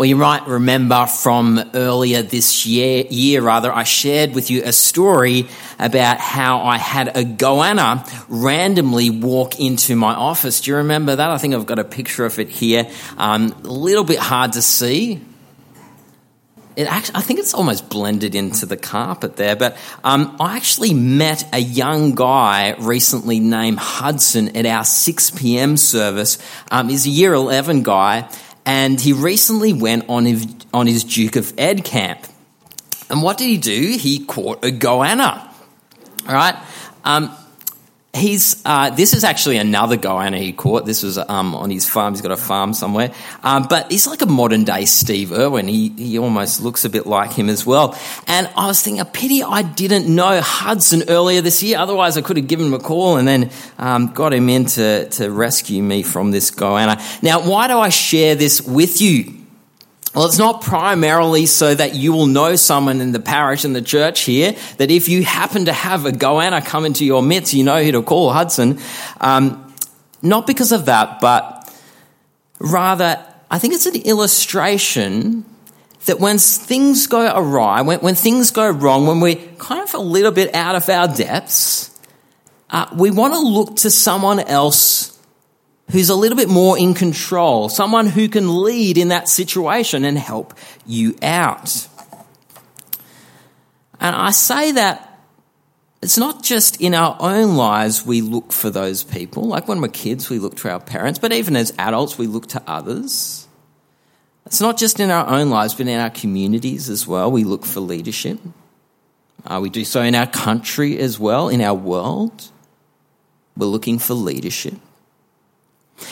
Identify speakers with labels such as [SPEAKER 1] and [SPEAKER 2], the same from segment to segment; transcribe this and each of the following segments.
[SPEAKER 1] Well, you might remember from earlier this year, year rather, I shared with you a story about how I had a goanna randomly walk into my office. Do you remember that? I think I've got a picture of it here. Um, a little bit hard to see. It actually, I think it's almost blended into the carpet there, but um, I actually met a young guy recently named Hudson at our 6 p.m. service. Um, he's a year 11 guy and he recently went on his, on his Duke of Ed camp. And what did he do? He caught a goanna. All right. Um, he's uh, this is actually another goanna he caught. This was um, on his farm. He's got a farm somewhere, um, but he's like a modern day Steve Irwin. He he almost looks a bit like him as well. And I was thinking, a pity I didn't know Hudson earlier this year. Otherwise, I could have given him a call and then um, got him in to to rescue me from this goanna. Now, why do I share this with you? Well, it's not primarily so that you will know someone in the parish and the church here, that if you happen to have a goanna come into your midst, you know who to call, Hudson. Um, not because of that, but rather, I think it's an illustration that when things go awry, when, when things go wrong, when we're kind of a little bit out of our depths, uh, we want to look to someone else who's a little bit more in control, someone who can lead in that situation and help you out. And I say that it's not just in our own lives we look for those people. Like when we're kids, we look to our parents, but even as adults, we look to others. It's not just in our own lives, but in our communities as well. We look for leadership. Uh, we do so in our country as well, in our world. We're looking for leadership.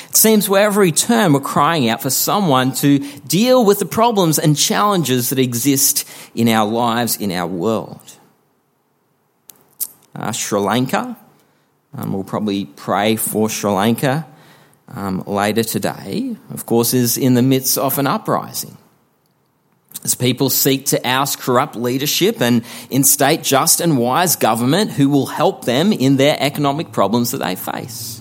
[SPEAKER 1] It seems wherever we turn, we're crying out for someone to deal with the problems and challenges that exist in our lives, in our world. Uh, Sri Lanka, um, we'll probably pray for Sri Lanka um, later today, of course, is in the midst of an uprising. As people seek to oust corrupt leadership and instate just and wise government who will help them in their economic problems that they face.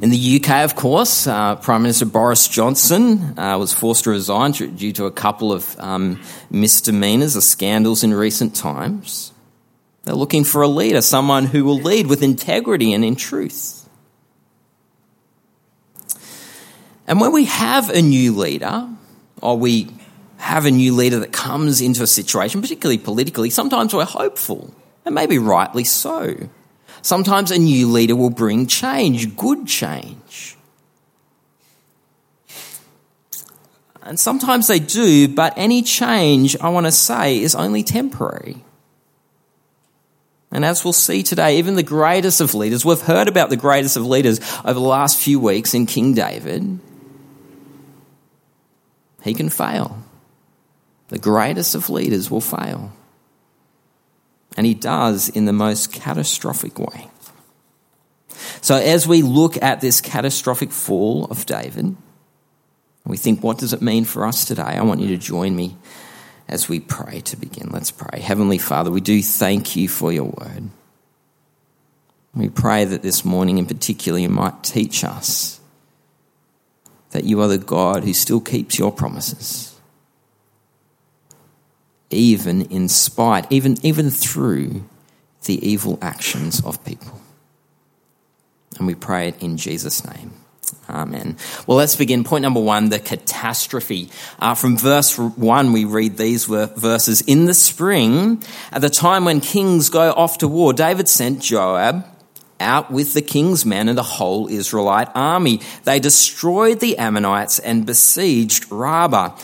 [SPEAKER 1] In the UK, of course, uh, Prime Minister Boris Johnson uh, was forced to resign due to a couple of um, misdemeanours or scandals in recent times. They're looking for a leader, someone who will lead with integrity and in truth. And when we have a new leader, or we have a new leader that comes into a situation, particularly politically, sometimes we're hopeful, and maybe rightly so. Sometimes a new leader will bring change, good change. And sometimes they do, but any change, I want to say, is only temporary. And as we'll see today, even the greatest of leaders, we've heard about the greatest of leaders over the last few weeks in King David, he can fail. The greatest of leaders will fail and he does in the most catastrophic way. So, as we look at this catastrophic fall of David, we think, what does it mean for us today? I want you to join me as we pray to begin. Let's pray. Heavenly Father, we do thank you for your word. We pray that this morning in particular you might teach us that you are the God who still keeps your promises even in spite, even, even through the evil actions of people. And we pray it in Jesus' name. Amen. Well, let's begin. Point number one the catastrophe. Uh, from verse one, we read these verses. In the spring, at the time when kings go off to war, David sent Joab out with the king's men and the whole Israelite army. They destroyed the Ammonites and besieged Rabbah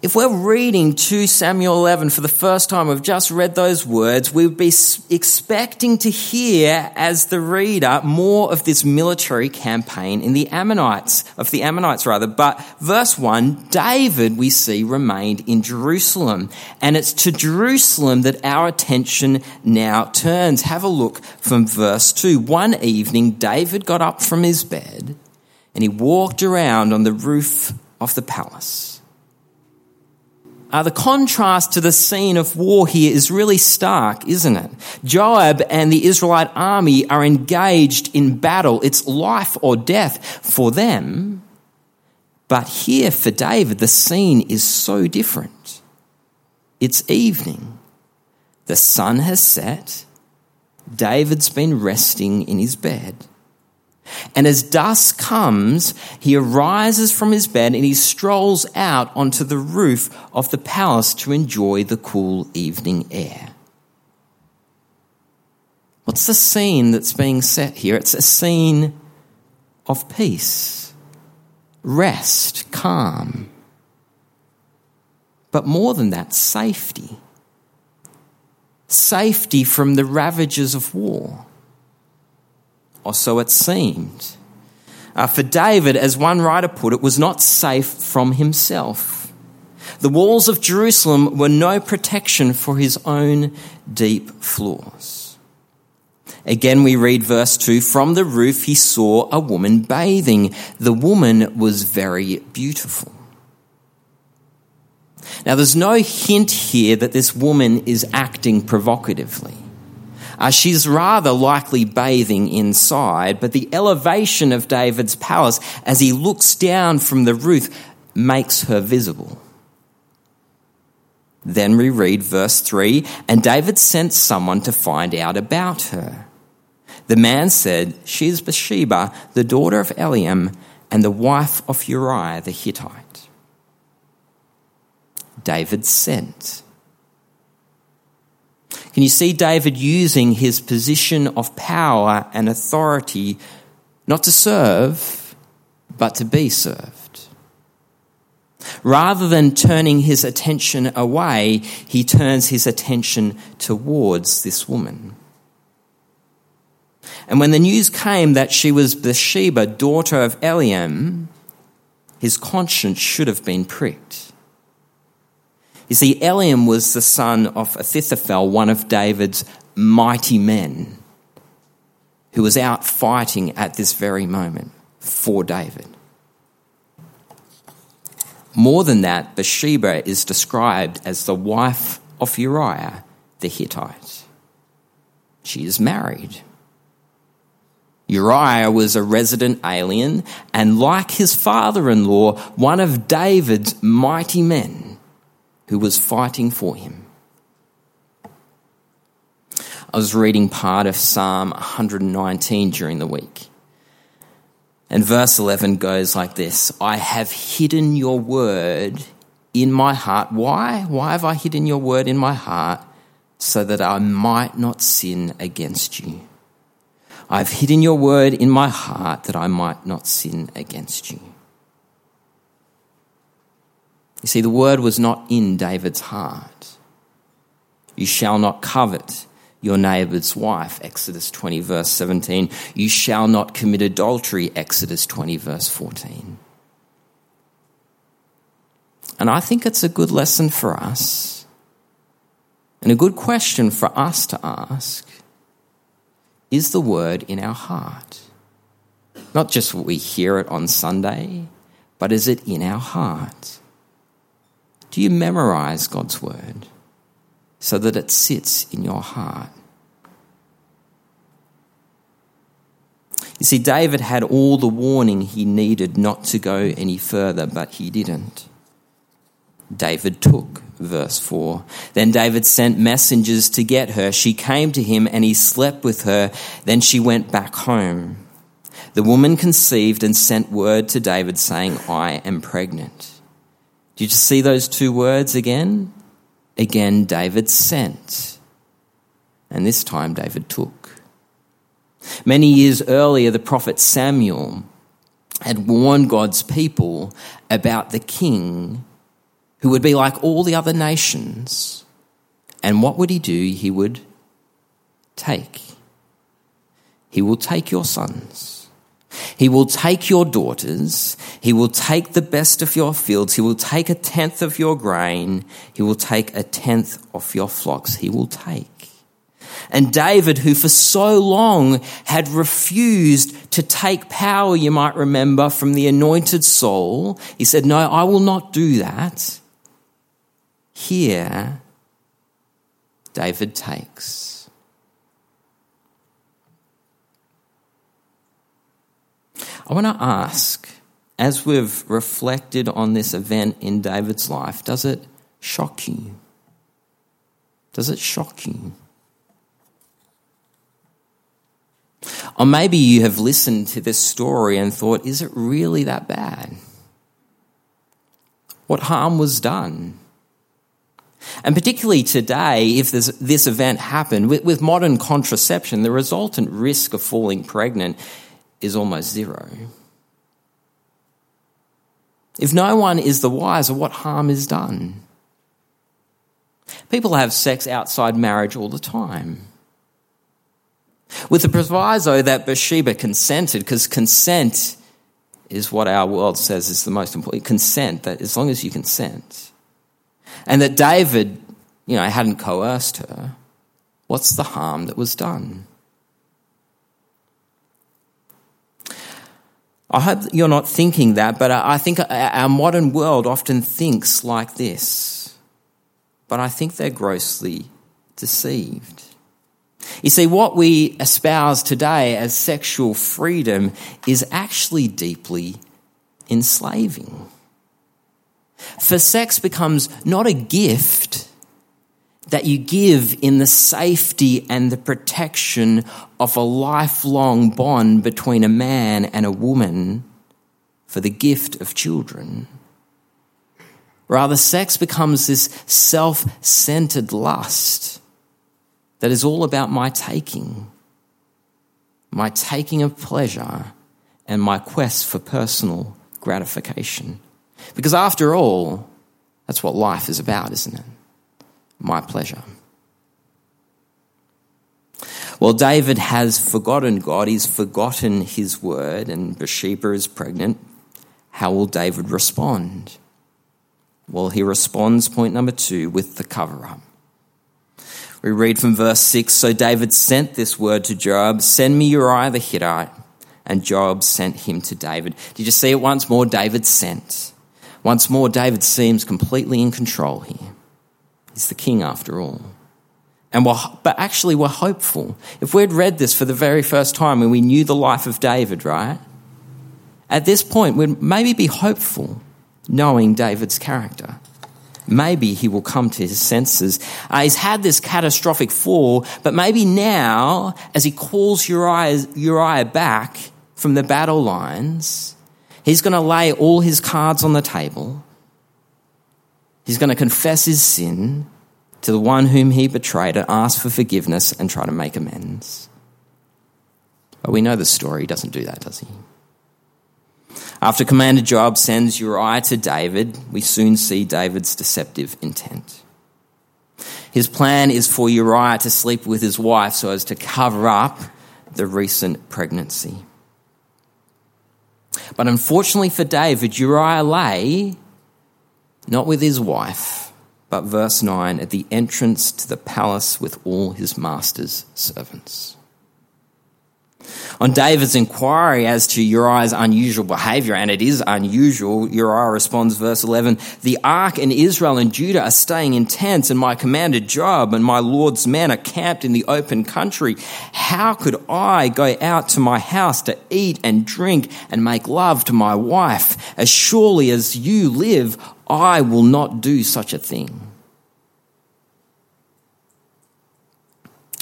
[SPEAKER 1] if we're reading 2 Samuel 11 for the first time, we've just read those words, we would be expecting to hear, as the reader, more of this military campaign in the Ammonites, of the Ammonites rather. But verse 1, David, we see, remained in Jerusalem. And it's to Jerusalem that our attention now turns. Have a look from verse 2. One evening, David got up from his bed and he walked around on the roof of the palace. Uh, the contrast to the scene of war here is really stark, isn't it? Joab and the Israelite army are engaged in battle. It's life or death for them. But here for David, the scene is so different. It's evening. The sun has set. David's been resting in his bed. And as dusk comes, he arises from his bed and he strolls out onto the roof of the palace to enjoy the cool evening air. What's the scene that's being set here? It's a scene of peace, rest, calm. But more than that, safety. Safety from the ravages of war. Or so it seemed. Uh, for David, as one writer put it, was not safe from himself. The walls of Jerusalem were no protection for his own deep flaws. Again, we read verse 2 From the roof he saw a woman bathing. The woman was very beautiful. Now, there's no hint here that this woman is acting provocatively. Uh, she's rather likely bathing inside, but the elevation of David's palace as he looks down from the roof makes her visible. Then we read verse 3 And David sent someone to find out about her. The man said, She is Bathsheba, the daughter of Eliam, and the wife of Uriah the Hittite. David sent. Can you see David using his position of power and authority not to serve, but to be served? Rather than turning his attention away, he turns his attention towards this woman. And when the news came that she was Bathsheba, daughter of Eliam, his conscience should have been pricked. You see, Eliam was the son of Ahithophel, one of David's mighty men, who was out fighting at this very moment for David. More than that, Bathsheba is described as the wife of Uriah the Hittite. She is married. Uriah was a resident alien and, like his father in law, one of David's mighty men who was fighting for him. I was reading part of Psalm 119 during the week. And verse 11 goes like this I have hidden your word in my heart. Why? Why have I hidden your word in my heart? So that I might not sin against you. I've hidden your word in my heart that I might not sin against you. You see, the word was not in David's heart. You shall not covet your neighbor's wife, Exodus 20, verse 17. You shall not commit adultery, Exodus 20, verse 14. And I think it's a good lesson for us and a good question for us to ask is the word in our heart? Not just what we hear it on Sunday, but is it in our heart? Do you memorize God's word so that it sits in your heart? You see, David had all the warning he needed not to go any further, but he didn't. David took verse 4. Then David sent messengers to get her. She came to him and he slept with her. Then she went back home. The woman conceived and sent word to David saying, I am pregnant. Did you just see those two words again? Again, David sent. And this time, David took. Many years earlier, the prophet Samuel had warned God's people about the king who would be like all the other nations. And what would he do? He would take. He will take your sons. He will take your daughters. He will take the best of your fields. He will take a tenth of your grain. He will take a tenth of your flocks. He will take. And David, who for so long had refused to take power, you might remember, from the anointed Saul, he said, No, I will not do that. Here, David takes. I want to ask as we've reflected on this event in David's life, does it shock you? Does it shock you? Or maybe you have listened to this story and thought, is it really that bad? What harm was done? And particularly today, if this, this event happened, with, with modern contraception, the resultant risk of falling pregnant is almost zero. If no one is the wiser, what harm is done? People have sex outside marriage all the time. With the proviso that Bathsheba consented, because consent is what our world says is the most important. Consent, that as long as you consent. And that David, you know, hadn't coerced her, what's the harm that was done? I hope you're not thinking that, but I think our modern world often thinks like this. But I think they're grossly deceived. You see, what we espouse today as sexual freedom is actually deeply enslaving. For sex becomes not a gift that you give in the safety and the protection of a lifelong bond between a man and a woman for the gift of children. Rather, sex becomes this self centered lust that is all about my taking, my taking of pleasure, and my quest for personal gratification. Because after all, that's what life is about, isn't it? My pleasure. Well, David has forgotten God, he's forgotten his word, and Bathsheba is pregnant. How will David respond? Well, he responds, point number two, with the cover up. We read from verse 6 So David sent this word to Joab Send me Uriah the Hittite. And Joab sent him to David. Did you see it once more? David sent. Once more, David seems completely in control here. He's the king after all. And we're, but actually, we're hopeful. If we'd read this for the very first time when we knew the life of David, right? At this point, we'd maybe be hopeful knowing David's character maybe he will come to his senses. Uh, he's had this catastrophic fall, but maybe now, as he calls Uriah, Uriah back from the battle lines, he's going to lay all his cards on the table. He's going to confess his sin to the one whom he betrayed and ask for forgiveness and try to make amends. But we know the story. He doesn't do that, does he? After Commander Joab sends Uriah to David, we soon see David's deceptive intent. His plan is for Uriah to sleep with his wife so as to cover up the recent pregnancy. But unfortunately for David, Uriah lay not with his wife, but verse 9, at the entrance to the palace with all his master's servants. On David's inquiry as to Uriah's unusual behavior, and it is unusual, Uriah responds, verse 11, The ark and Israel and Judah are staying in tents, and my commander Joab and my Lord's men are camped in the open country. How could I go out to my house to eat and drink and make love to my wife? As surely as you live, I will not do such a thing.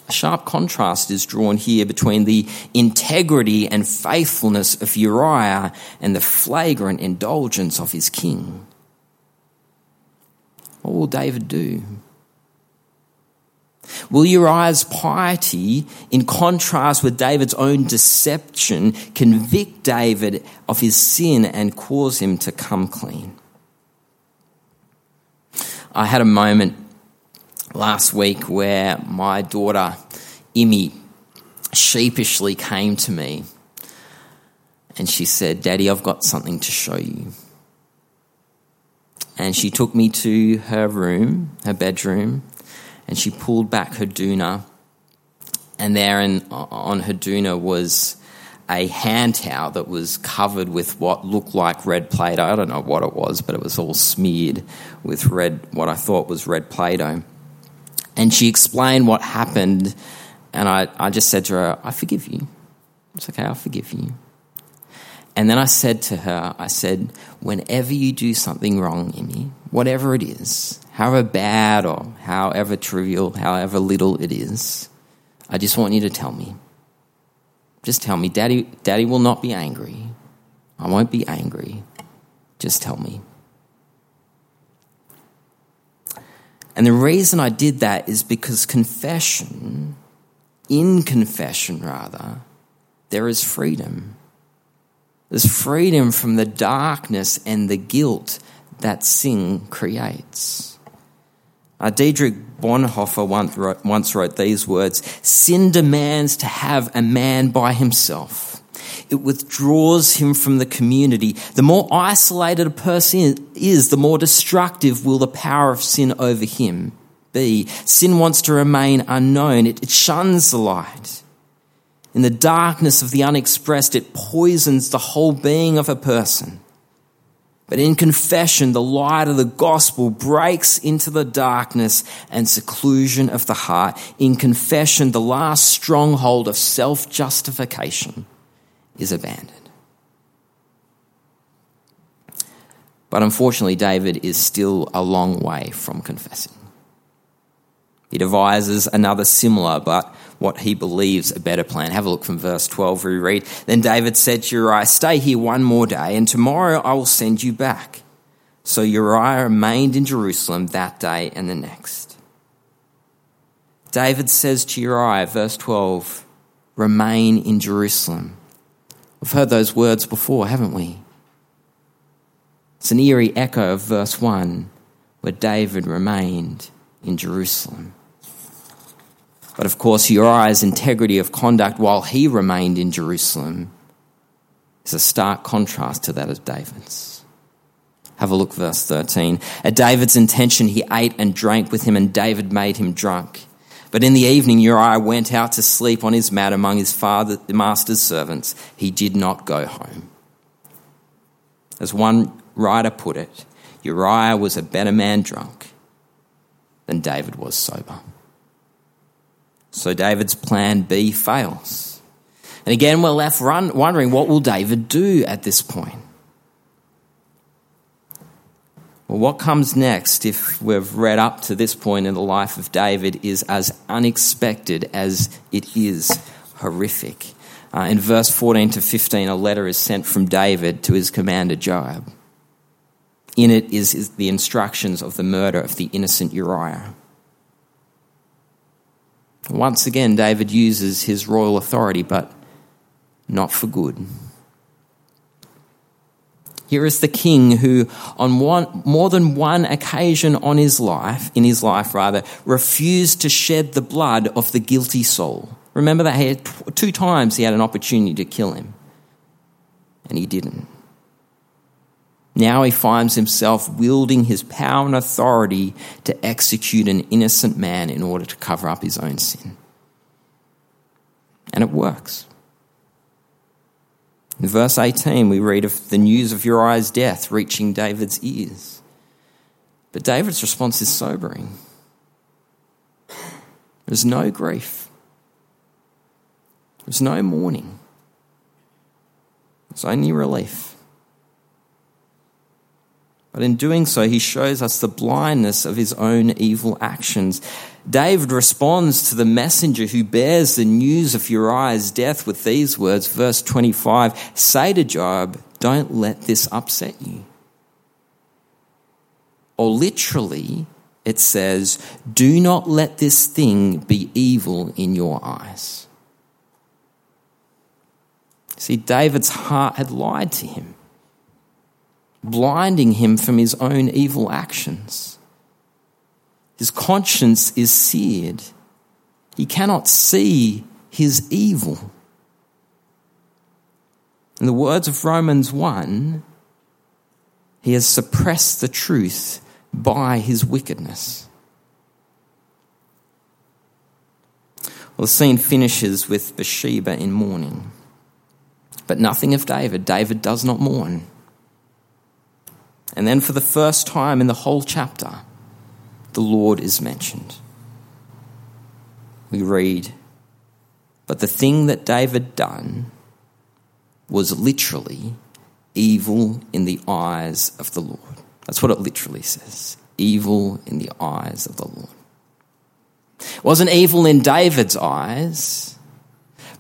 [SPEAKER 1] A sharp contrast is drawn here between the integrity and faithfulness of Uriah and the flagrant indulgence of his king. What will David do? Will Uriah's piety, in contrast with David's own deception, convict David of his sin and cause him to come clean? I had a moment last week where my daughter, Imi, sheepishly came to me and she said, Daddy, I've got something to show you. And she took me to her room, her bedroom, and she pulled back her doona. And there in, on her doona was a hand towel that was covered with what looked like red Play Doh. I don't know what it was, but it was all smeared with red, what I thought was red Play Doh. And she explained what happened, and I, I just said to her, I forgive you. It's okay, I'll forgive you. and then I said to her, I said, whenever you do something wrong, Imi, whatever it is, however bad or however trivial, however little it is, I just want you to tell me. Just tell me. Daddy, Daddy will not be angry. I won't be angry. Just tell me. And the reason I did that is because confession, in confession rather, there is freedom. There's freedom from the darkness and the guilt that sin creates. Uh, Dietrich Bonhoeffer once wrote, once wrote these words Sin demands to have a man by himself it withdraws him from the community. The more isolated a person is, the more destructive will the power of sin over him be. Sin wants to remain unknown, it, it shuns the light. In the darkness of the unexpressed, it poisons the whole being of a person. But in confession, the light of the gospel breaks into the darkness and seclusion of the heart. In confession, the last stronghold of self justification is abandoned. But unfortunately, David is still a long way from confessing. He devises another similar, but what he believes a better plan. Have a look from verse 12 where we read Then David said to Uriah, Stay here one more day, and tomorrow I will send you back. So Uriah remained in Jerusalem that day and the next. David says to Uriah, verse 12, Remain in Jerusalem. We've heard those words before, haven't we? It's an eerie echo of verse 1 where David remained in Jerusalem. But of course, Uriah's integrity of conduct while he remained in Jerusalem is a stark contrast to that of David's. Have a look, verse 13. At David's intention, he ate and drank with him, and David made him drunk. But in the evening, Uriah went out to sleep on his mat among his father, the master's servants. He did not go home. As one writer put it, Uriah was a better man drunk than David was sober. So David's plan B fails. And again, we're left run, wondering what will David do at this point? Well, what comes next, if we've read up to this point in the life of David, is as unexpected as it is horrific. Uh, in verse 14 to 15, a letter is sent from David to his commander Joab. In it is, is the instructions of the murder of the innocent Uriah. Once again, David uses his royal authority, but not for good. Here is the king who, on one, more than one occasion on his life, in his life rather, refused to shed the blood of the guilty Saul. Remember that he had, two times he had an opportunity to kill him, and he didn't. Now he finds himself wielding his power and authority to execute an innocent man in order to cover up his own sin. And it works. In verse 18, we read of the news of Uriah's death reaching David's ears. But David's response is sobering. There's no grief, there's no mourning, there's only relief. But in doing so, he shows us the blindness of his own evil actions. David responds to the messenger who bears the news of Uriah's death with these words, verse 25 Say to Joab, don't let this upset you. Or literally, it says, Do not let this thing be evil in your eyes. See, David's heart had lied to him blinding him from his own evil actions. His conscience is seared. He cannot see his evil. In the words of Romans 1, he has suppressed the truth by his wickedness. Well, the scene finishes with Bathsheba in mourning. But nothing of David. David does not mourn. And then, for the first time in the whole chapter, the Lord is mentioned. We read, But the thing that David done was literally evil in the eyes of the Lord. That's what it literally says evil in the eyes of the Lord. It wasn't evil in David's eyes,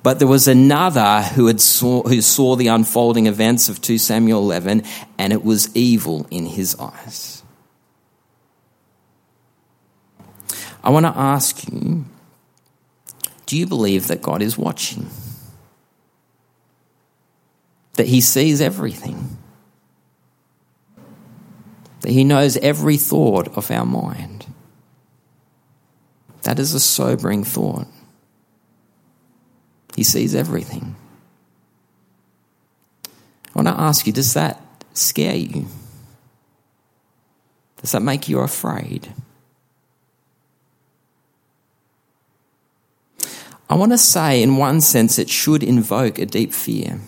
[SPEAKER 1] but there was another who, had saw, who saw the unfolding events of 2 Samuel 11, and it was evil in his eyes. I want to ask you do you believe that God is watching? That He sees everything? That He knows every thought of our mind? That is a sobering thought. He sees everything. I want to ask you does that scare you? Does that make you afraid? I want to say, in one sense, it should invoke a deep fear.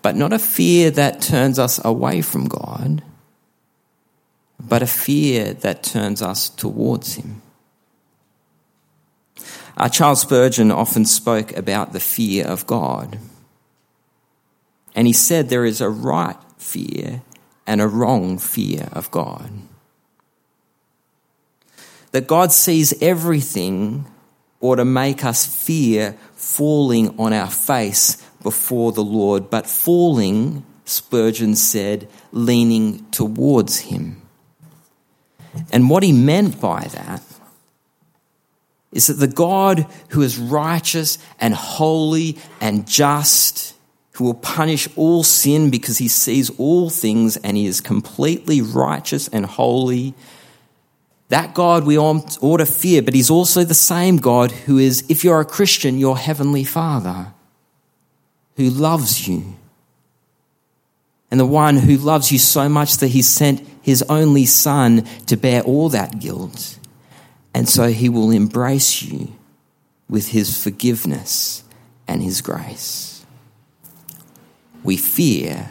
[SPEAKER 1] But not a fear that turns us away from God, but a fear that turns us towards Him. Uh, Charles Spurgeon often spoke about the fear of God. And he said there is a right fear and a wrong fear of God. That God sees everything or to make us fear falling on our face before the Lord, but falling, Spurgeon said, leaning towards Him. And what he meant by that is that the God who is righteous and holy and just, who will punish all sin because he sees all things and he is completely righteous and holy that God we ought to fear, but He's also the same God who is, if you're a Christian, your Heavenly Father, who loves you. And the one who loves you so much that He sent His only Son to bear all that guilt. And so He will embrace you with His forgiveness and His grace. We fear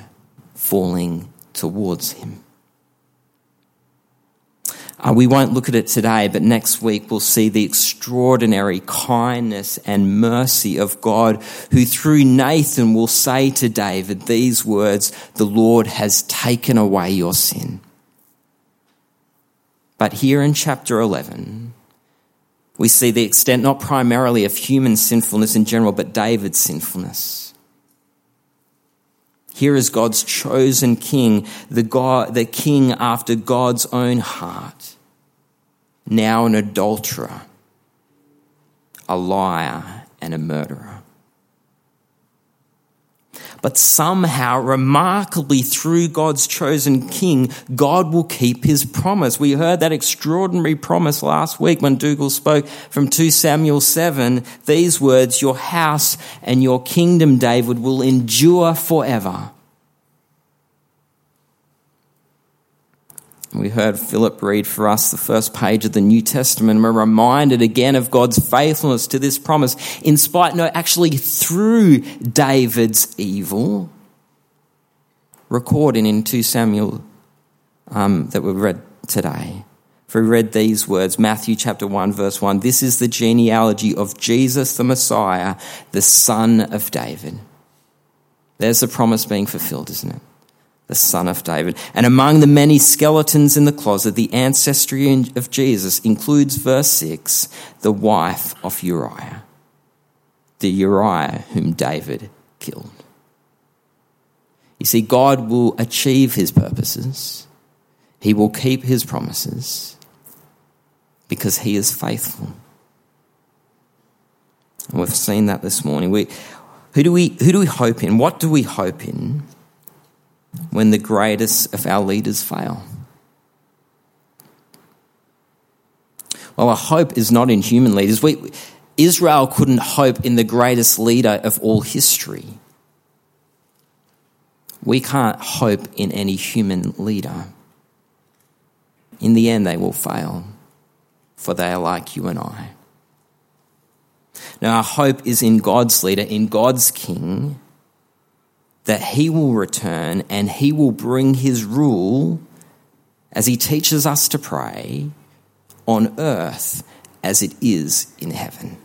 [SPEAKER 1] falling towards Him. Uh, we won't look at it today, but next week we'll see the extraordinary kindness and mercy of God, who through Nathan will say to David these words The Lord has taken away your sin. But here in chapter 11, we see the extent not primarily of human sinfulness in general, but David's sinfulness. Here is God's chosen king, the, God, the king after God's own heart, now an adulterer, a liar, and a murderer. But somehow, remarkably, through God's chosen king, God will keep his promise. We heard that extraordinary promise last week when Dougal spoke from 2 Samuel 7. These words, Your house and your kingdom, David, will endure forever. We heard Philip read for us the first page of the New Testament. We're reminded again of God's faithfulness to this promise, in spite, no, actually through David's evil, recording in 2 Samuel um, that we read today. For we read these words, Matthew chapter 1, verse 1. This is the genealogy of Jesus the Messiah, the son of David. There's the promise being fulfilled, isn't it? The son of David. And among the many skeletons in the closet, the ancestry of Jesus includes verse 6 the wife of Uriah, the Uriah whom David killed. You see, God will achieve his purposes, he will keep his promises because he is faithful. And we've seen that this morning. We, who, do we, who do we hope in? What do we hope in? When the greatest of our leaders fail? Well, our hope is not in human leaders. We, Israel couldn't hope in the greatest leader of all history. We can't hope in any human leader. In the end, they will fail, for they are like you and I. Now, our hope is in God's leader, in God's king, that he will return and he will bring his rule as he teaches us to pray on earth as it is in heaven.